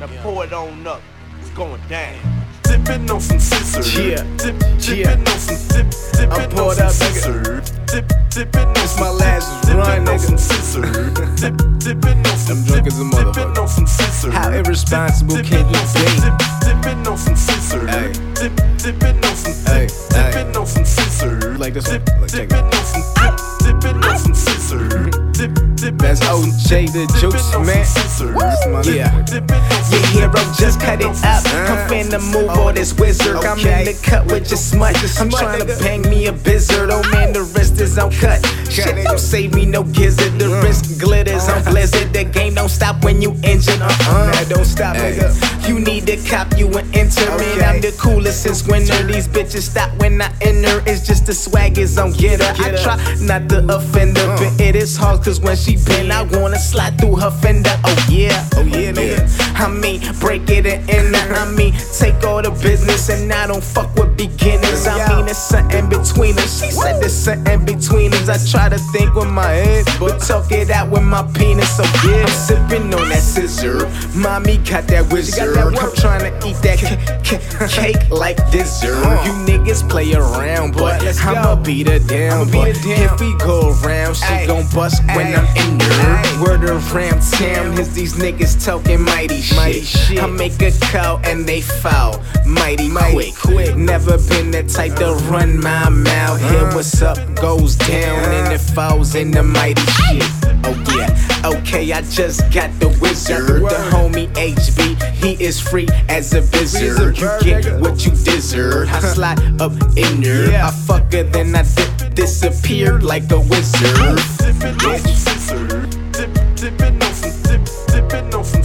Now pour it on up. It's going down. Dipping on some scissors. Yeah. Dip, Yeah. dipping on some dip, dipping I'm on poured some scissors. Dip, dipping on It's some my last dipping run, on nigga. some scissors. Dip, dipping on some I'm drunk dip, as a motherfucker. on some scissors. How irresponsible Dip, can you be? Dip, dipping on some scissors. Ay. Dip, dipping on some Ay, dip, ay. dipping on some scissors. Like this one? Dip, Like, check it. dipping on some dip, dipping on some scissors. Dip, dipping That's OJ the Juice, man. Yeah. Dipping on some Yeah, hero, just cut it up. Uh, I'm finna move all this wizard. I'm in the cut with your smut. I'm trying to bang me a bizzard. Oh man, the wrist is on cut. Shit, don't save me no gizzard. The Uh. wrist glitters on blizzard. The game don't stop when you injured. Uh-uh. Nah, don't stop, nigga. You need to cop you an interment. Okay. I'm the coolest since winter. These bitches stop when I enter. It's just the swag is on get her. I try not to offend her, Uh. but it is hard cause when she bend, I wanna slide through her fender. Oh yeah, Oh, yeah, nigga. I mean, break it and end it. I mean, take all the business and I don't fuck with beginners. I mean, it's something between us. She said there's something between us. I try to think with my head, but talk it out with my penis. So yeah, I'm sipping on that sizurp. Mommy got that wizard. I'm work. trying to eat that ca- ca- cake like dessert. Uh. You niggas play around, but Let's I'ma beat her down. I'ma but down. If we go around, she Ay. gon' bust when I'm in. Ay. Word around town is these niggas talking mighty shit. Mighty shit. I make a call and they foul. Mighty, Mighty quick. quick. Never been the type to run my mouth. Uh. what's up goes down and it falls in the mighty shit. Oh yeah, okay, I just got the wizard. The homie he is free as a wizard. You get what you deserve. I slide up in there. I fuck her, then I dip, disappear like a wizard. dipping on some. Dip, dipping on some dip, dipping on some